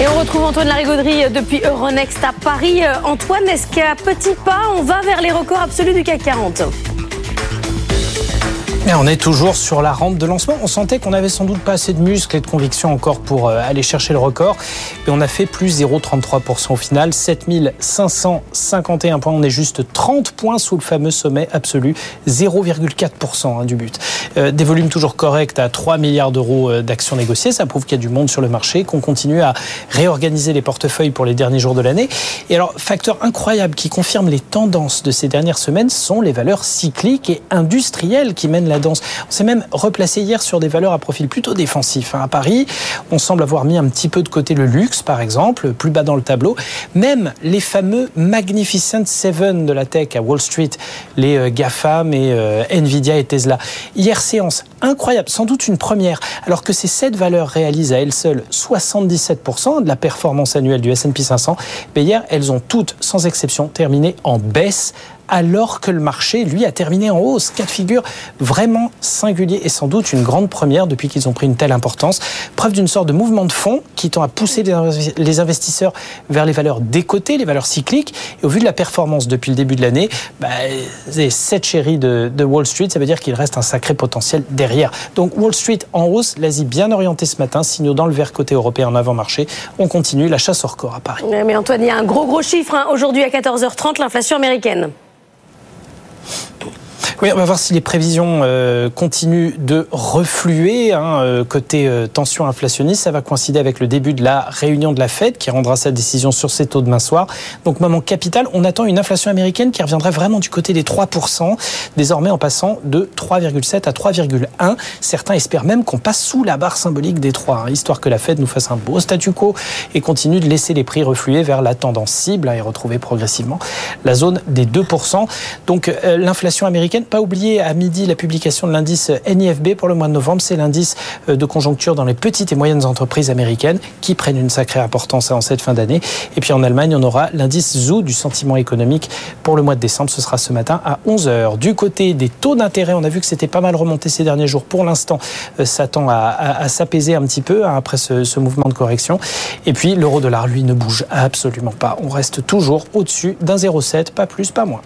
Et on retrouve Antoine Larigauderie depuis Euronext à Paris. Euh, Antoine, est-ce qu'à petits pas, on va vers les records absolus du CAC 40 on est toujours sur la rampe de lancement. On sentait qu'on avait sans doute pas assez de muscles et de conviction encore pour euh, aller chercher le record. Mais on a fait plus 0,33% au final, 7551 points. On est juste 30 points sous le fameux sommet absolu, 0,4% hein, du but. Euh, des volumes toujours corrects à 3 milliards d'euros euh, d'actions négociées. Ça prouve qu'il y a du monde sur le marché, qu'on continue à réorganiser les portefeuilles pour les derniers jours de l'année. Et alors, facteur incroyable qui confirme les tendances de ces dernières semaines sont les valeurs cycliques et industrielles qui mènent la on s'est même replacé hier sur des valeurs à profil plutôt défensif. Hein. À Paris, on semble avoir mis un petit peu de côté le luxe, par exemple, plus bas dans le tableau. Même les fameux Magnificent Seven de la tech à Wall Street, les euh, GAFAM et euh, Nvidia et Tesla. Hier, séance incroyable, sans doute une première, alors que ces sept valeurs réalisent à elles seules 77% de la performance annuelle du S&P 500. Mais hier, elles ont toutes, sans exception, terminé en baisse alors que le marché, lui, a terminé en hausse. Cas de figure vraiment singulier et sans doute une grande première depuis qu'ils ont pris une telle importance. Preuve d'une sorte de mouvement de fond qui tend à pousser les investisseurs vers les valeurs décotées, les valeurs cycliques. Et au vu de la performance depuis le début de l'année, bah, les 7 chéris de, de Wall Street, ça veut dire qu'il reste un sacré potentiel derrière. Donc Wall Street en hausse, l'Asie bien orientée ce matin, signaux dans le vert côté européen en avant-marché. On continue la chasse au record à Paris. Mais Antoine, il y a un gros gros chiffre hein. aujourd'hui à 14h30, l'inflation américaine. Oui, on va voir si les prévisions euh, continuent de refluer. Hein, euh, côté euh, tension inflationniste, ça va coïncider avec le début de la réunion de la Fed qui rendra sa décision sur ses taux demain soir. Donc, moment capital, on attend une inflation américaine qui reviendrait vraiment du côté des 3%, désormais en passant de 3,7 à 3,1. Certains espèrent même qu'on passe sous la barre symbolique des 3, hein, histoire que la Fed nous fasse un beau statu quo et continue de laisser les prix refluer vers la tendance cible hein, et retrouver progressivement la zone des 2%. Donc, l'inflation américaine pas oublier à midi la publication de l'indice NIFB pour le mois de novembre. C'est l'indice euh, de conjoncture dans les petites et moyennes entreprises américaines qui prennent une sacrée importance en cette fin d'année. Et puis en Allemagne, on aura l'indice ZOO du sentiment économique pour le mois de décembre. Ce sera ce matin à 11h. Du côté des taux d'intérêt, on a vu que c'était pas mal remonté ces derniers jours. Pour l'instant, euh, ça tend à, s'apaiser un petit peu hein, après ce, ce mouvement de correction. Et puis l'euro dollar, lui, ne bouge absolument pas. On reste toujours au-dessus d'un 0,7, pas plus, pas moins.